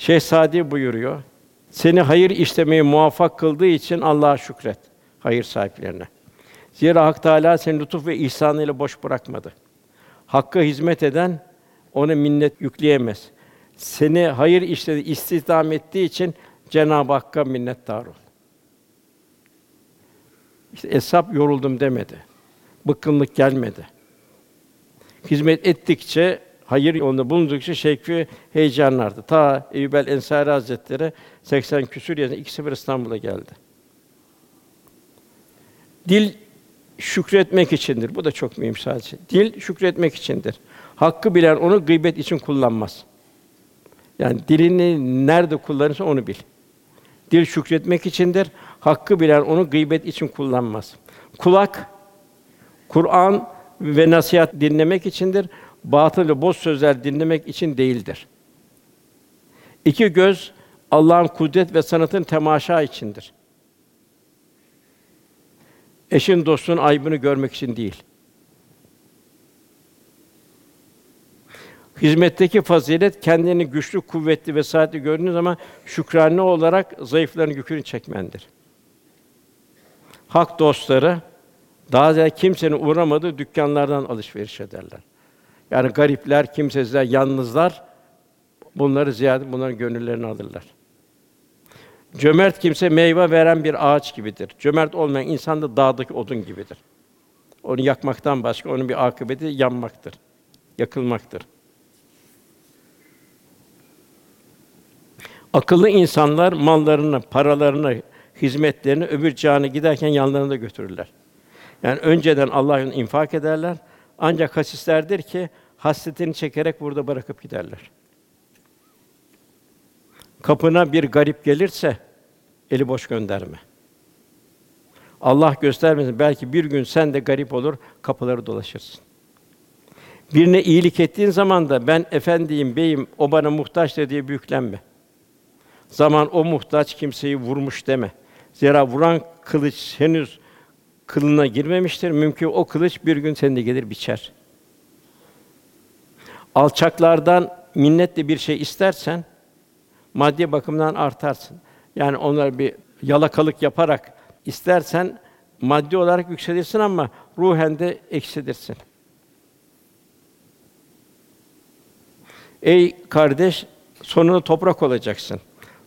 Şehzade buyuruyor. Seni hayır işlemeye muvaffak kıldığı için Allah'a şükret hayır sahiplerine. Zira Hak Teâlâ seni lütuf ve ihsanıyla boş bırakmadı. Hakka hizmet eden ona minnet yükleyemez. Seni hayır işleri istihdam ettiği için Cenab-ı Hakk'a minnettar ol. İşte hesap yoruldum demedi. Bıkkınlık gelmedi. Hizmet ettikçe, hayır yolunda bulundukça şevki heyecanlardı. Ta Eyyub el Ensari Hazretleri 80 küsur yaşında iki sefer İstanbul'a geldi. Dil şükretmek içindir. Bu da çok mühim sadece. Dil şükretmek içindir. Hakkı bilen onu gıybet için kullanmaz. Yani dilini nerede kullanırsa onu bil. Dil şükretmek içindir. Hakkı bilen onu gıybet için kullanmaz. Kulak Kur'an ve nasihat dinlemek içindir. Batıl ve boş sözler dinlemek için değildir. İki göz Allah'ın kudret ve sanatın temaşa içindir. Eşin dostun aybını görmek için değil. Hizmetteki fazilet kendini güçlü, kuvvetli ve saatli gördüğün zaman şükranlı olarak zayıfların yükünü çekmendir. Hak dostları daha ziyade kimsenin uğramadığı dükkanlardan alışveriş ederler. Yani garipler, kimsesizler, yalnızlar bunları ziyade bunların gönüllerini alırlar. Cömert kimse meyve veren bir ağaç gibidir. Cömert olmayan insan da dağdaki odun gibidir. Onu yakmaktan başka onun bir akıbeti yanmaktır, yakılmaktır. Akıllı insanlar mallarını, paralarını, hizmetlerini öbür cihana giderken yanlarında götürürler. Yani önceden Allah'ın infak ederler. Ancak hasislerdir ki hasretini çekerek burada bırakıp giderler. Kapına bir garip gelirse eli boş gönderme. Allah göstermesin belki bir gün sen de garip olur, kapıları dolaşırsın. Birine iyilik ettiğin zaman da ben efendiyim, beyim, o bana muhtaçtır diye büyüklenme. Zaman o muhtaç kimseyi vurmuş deme. Zira vuran kılıç henüz kılına girmemiştir. Mümkün o kılıç bir gün seni de gelir biçer. Alçaklardan minnetle bir şey istersen maddi bakımdan artarsın. Yani onlara bir yalakalık yaparak istersen maddi olarak yükselirsin ama ruhen de eksilirsin. Ey kardeş, sonunda toprak olacaksın.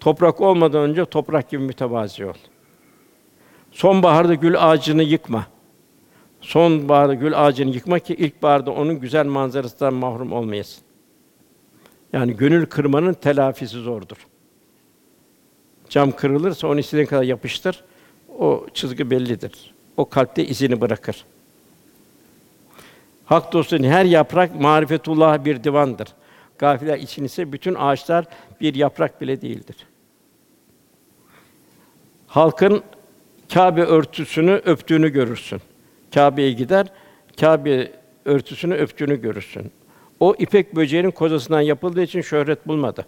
Toprak olmadan önce toprak gibi mütevazi ol. Sonbaharda gül ağacını yıkma. Sonbaharda gül ağacını yıkma ki ilkbaharda onun güzel manzarasından mahrum olmayasın. Yani gönül kırmanın telafisi zordur. Cam kırılırsa onu istediğin kadar yapıştır. O çizgi bellidir. O kalpte izini bırakır. Hak dostunun her yaprak marifetullah bir divandır. Gafiller için ise bütün ağaçlar bir yaprak bile değildir. Halkın Kâbe örtüsünü öptüğünü görürsün. Kâbe'ye gider, Kâbe örtüsünü öptüğünü görürsün. O ipek böceğinin kozasından yapıldığı için şöhret bulmadı.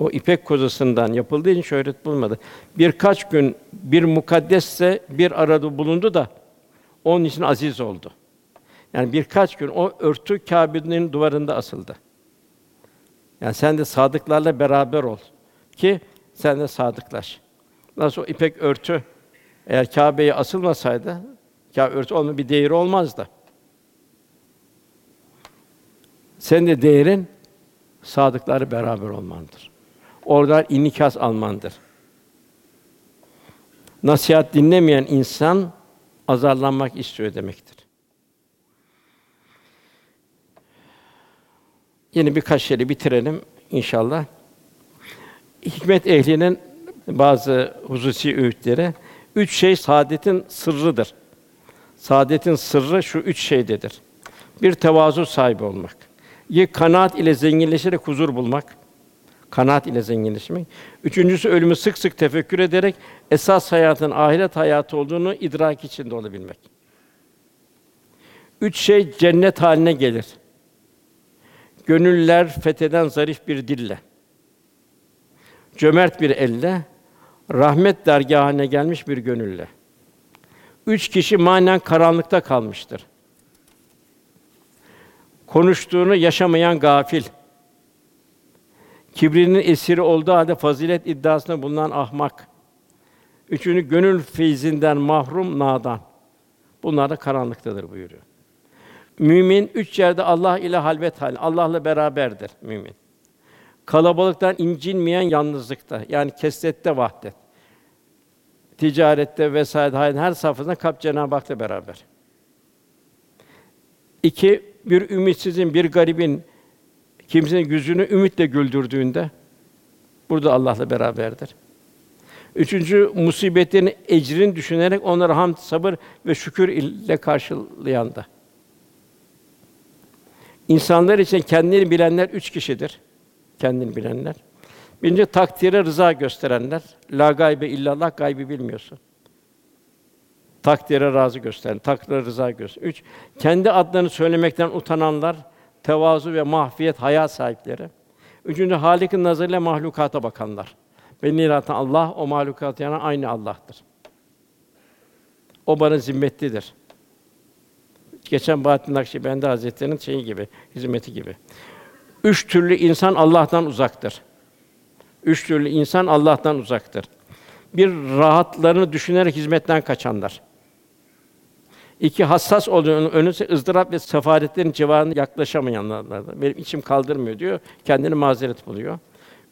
O ipek kozasından yapıldığı için şöhret bulmadı. Birkaç gün bir mukaddesse bir arada bulundu da onun için aziz oldu. Yani birkaç gün o örtü Kâbe'nin duvarında asıldı. Yani sen de sadıklarla beraber ol ki sen de sadıklaş. Nasıl o ipek örtü eğer Kâbe'ye asılmasaydı, Kâbe örtü olma bir değeri olmazdı. Sen de değerin sadıkları beraber olmandır. Oradan inikas almandır. Nasihat dinlemeyen insan azarlanmak istiyor demektir. Yine birkaç şeyle bitirelim inşallah. Hikmet ehlinin bazı hususi öğütleri üç şey saadetin sırrıdır. Saadetin sırrı şu üç şeydedir. Bir tevazu sahibi olmak. İki kanaat ile zenginleşerek huzur bulmak. Kanaat ile zenginleşmek. Üçüncüsü ölümü sık sık tefekkür ederek esas hayatın ahiret hayatı olduğunu idrak içinde olabilmek. Üç şey cennet haline gelir. Gönüller fetheden zarif bir dille, cömert bir elle, rahmet dergâhına gelmiş bir gönülle. Üç kişi manen karanlıkta kalmıştır. Konuştuğunu yaşamayan gafil, Kibrinin esiri olduğu halde fazilet iddiasında bulunan ahmak. Üçüncü gönül feyzinden mahrum nadan. Bunlar da karanlıktadır buyuruyor. Mümin üç yerde Allah ile halvet hal, Allah'la beraberdir mümin. Kalabalıktan incinmeyen yalnızlıkta, yani kesrette vahdet. Ticarette vesaire her safhasında kalp Cenab-ı Hak'la beraber. İki, bir ümitsizin, bir garibin kimsenin yüzünü ümitle güldürdüğünde burada Allah'la beraberdir. Üçüncü, musibetlerin ecrini düşünerek onları hamd, sabır ve şükür ile karşılayan da. İnsanlar için kendini bilenler üç kişidir. Kendini bilenler. Birinci takdire rıza gösterenler. La gaybe illallah gaybi bilmiyorsun. Takdire razı gösteren, takdire rıza gösteren. Üç, kendi adlarını söylemekten utananlar, tevazu ve mahfiyet hayat sahipleri. Üçüncü Halik'in nazarıyla mahlukata bakanlar. Beni yaratan Allah, o mahlukat yani aynı Allah'tır. O bana zimmetlidir. Geçen Bahattin Nakşibendi Hazretleri'nin şeyi gibi, hizmeti gibi. Üç türlü insan Allah'tan uzaktır. Üç türlü insan Allah'tan uzaktır. Bir rahatlarını düşünerek hizmetten kaçanlar. İki hassas olduğunu önünse ızdırap ve sefaretlerin civarına yaklaşamayanlar. Benim içim kaldırmıyor diyor. Kendini mazeret buluyor.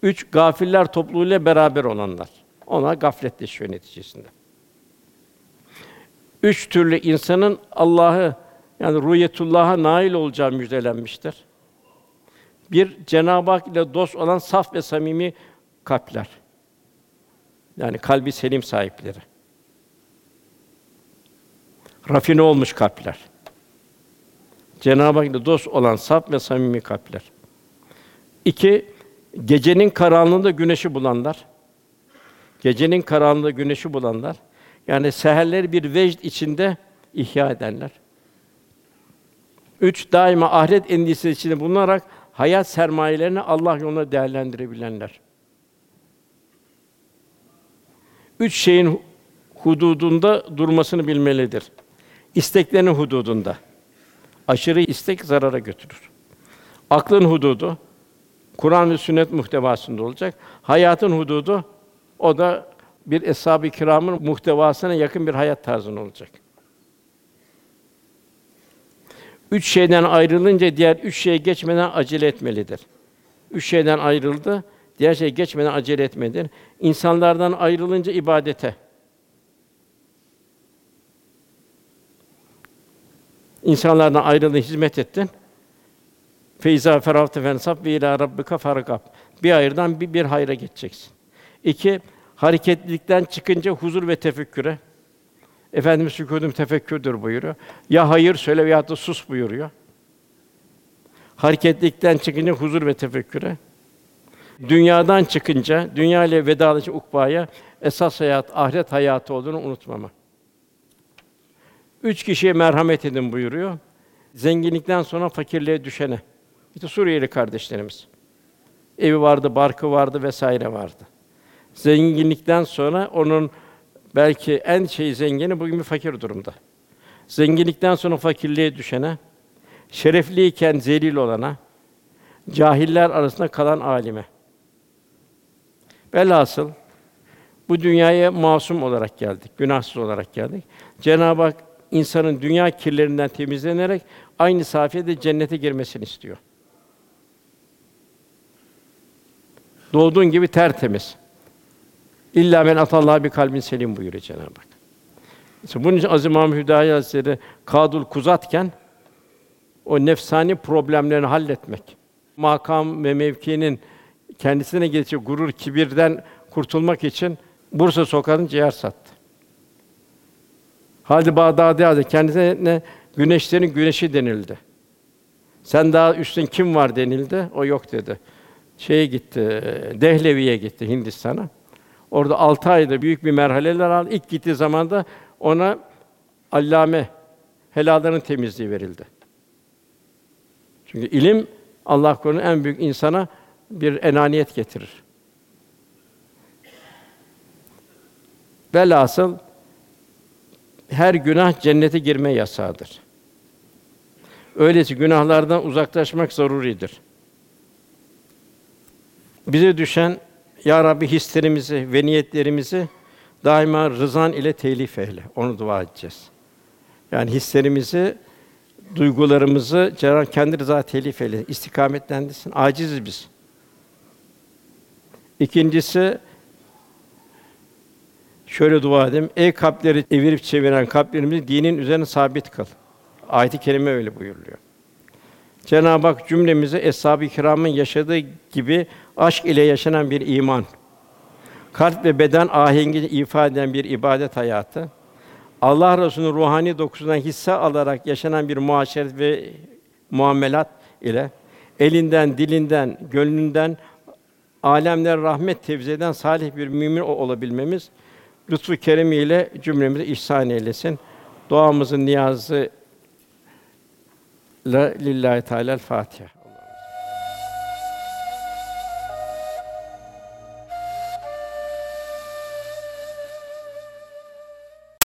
Üç gafiller topluluğuyla beraber olanlar. Ona gafletleşiyor neticesinde. Üç türlü insanın Allah'ı yani ruhiyetullah'a nail olacağı müjdelenmiştir. Bir Cenab-ı Hak ile dost olan saf ve samimi kalpler. Yani kalbi selim sahipleri. Rafine olmuş kalpler. Cenab-ı Hak ile dost olan saf ve samimi kalpler. İki, gecenin karanlığında güneşi bulanlar. Gecenin karanlığında güneşi bulanlar. Yani seherleri bir vecd içinde ihya edenler. Üç, daima ahiret endişesi içinde bulunarak hayat sermayelerini Allah yolunda değerlendirebilenler. Üç şeyin hududunda durmasını bilmelidir. İsteklerinin hududunda. Aşırı istek zarara götürür. Aklın hududu Kur'an ve sünnet muhtevasında olacak. Hayatın hududu o da bir eshab-ı kiramın muhtevasına yakın bir hayat tarzında olacak. Üç şeyden ayrılınca diğer üç şeye geçmeden acele etmelidir. Üç şeyden ayrıldı, diğer şeye geçmeden acele etmelidir. İnsanlardan ayrılınca ibadete. İnsanlardan ayrıldın, hizmet ettin. Feyza ferahte fensab ve ila rabbika farkab. Bir hayırdan bir, bir hayra geçeceksin. İki, hareketlilikten çıkınca huzur ve tefekküre. Efendimiz sükûtum tefekkürdür buyuruyor. Ya hayır söyle veya da sus buyuruyor. Hareketlikten çıkınca huzur ve tefekküre. Dünyadan çıkınca, dünya ile vedalaşınca ukbaya esas hayat ahiret hayatı olduğunu unutmama. Üç kişiye merhamet edin buyuruyor. Zenginlikten sonra fakirliğe düşene. İşte Suriyeli kardeşlerimiz. Evi vardı, barkı vardı vesaire vardı. Zenginlikten sonra onun belki en şey zengini bugün bir fakir durumda. Zenginlikten sonra fakirliğe düşene, şerefliyken zelil olana, cahiller arasında kalan alime. Velhasıl bu dünyaya masum olarak geldik, günahsız olarak geldik. Cenab-ı Hak insanın dünya kirlerinden temizlenerek aynı safiyede cennete girmesini istiyor. Doğduğun gibi tertemiz. İlla men atallah bir kalbin selim buyuruyor Cenab-ı Hak. İşte bunun için Aziz Mahmud Hüdayi Hazretleri Kadul Kuzatken o nefsani problemlerini halletmek, makam ve mevkinin kendisine gelecek gurur, kibirden kurtulmak için Bursa sokağında ciğer sattı. Halid Bağdadi Hazretleri kendisine güneşlerin güneşi denildi. Sen daha üstün kim var denildi. O yok dedi. Şeye gitti, Dehlevi'ye gitti Hindistan'a. Orada altı ayda büyük bir merhaleler aldı. İlk gittiği zaman da ona allame helalların temizliği verildi. Çünkü ilim Allah korusun en büyük insana bir enaniyet getirir. Velhasıl her günah cennete girme yasağıdır. Öyleyse günahlardan uzaklaşmak zaruridir. Bize düşen ya Rabbi hislerimizi ve niyetlerimizi daima rızan ile telif eyle. Onu dua edeceğiz. Yani hislerimizi, duygularımızı Cenab-ı kendi rıza telif eyle, istikametlendirsin. Aciziz biz. İkincisi şöyle dua edeyim. Ey kalpleri evirip çeviren kalplerimizi dinin üzerine sabit kıl. Ayet-i kerime öyle buyuruluyor. Cenab-ı Hak cümlemizi eshab-ı kiramın yaşadığı gibi aşk ile yaşanan bir iman, kalp ve beden ahengini ifade eden bir ibadet hayatı, Allah Resulü'nün ruhani dokusundan hisse alarak yaşanan bir muaşeret ve muamelat ile elinden, dilinden, gönlünden alemler rahmet tevzi eden salih bir mümin olabilmemiz lütfu keremiyle cümlemizi ihsan eylesin. Duamızın niyazı la lillahi teala Fatiha.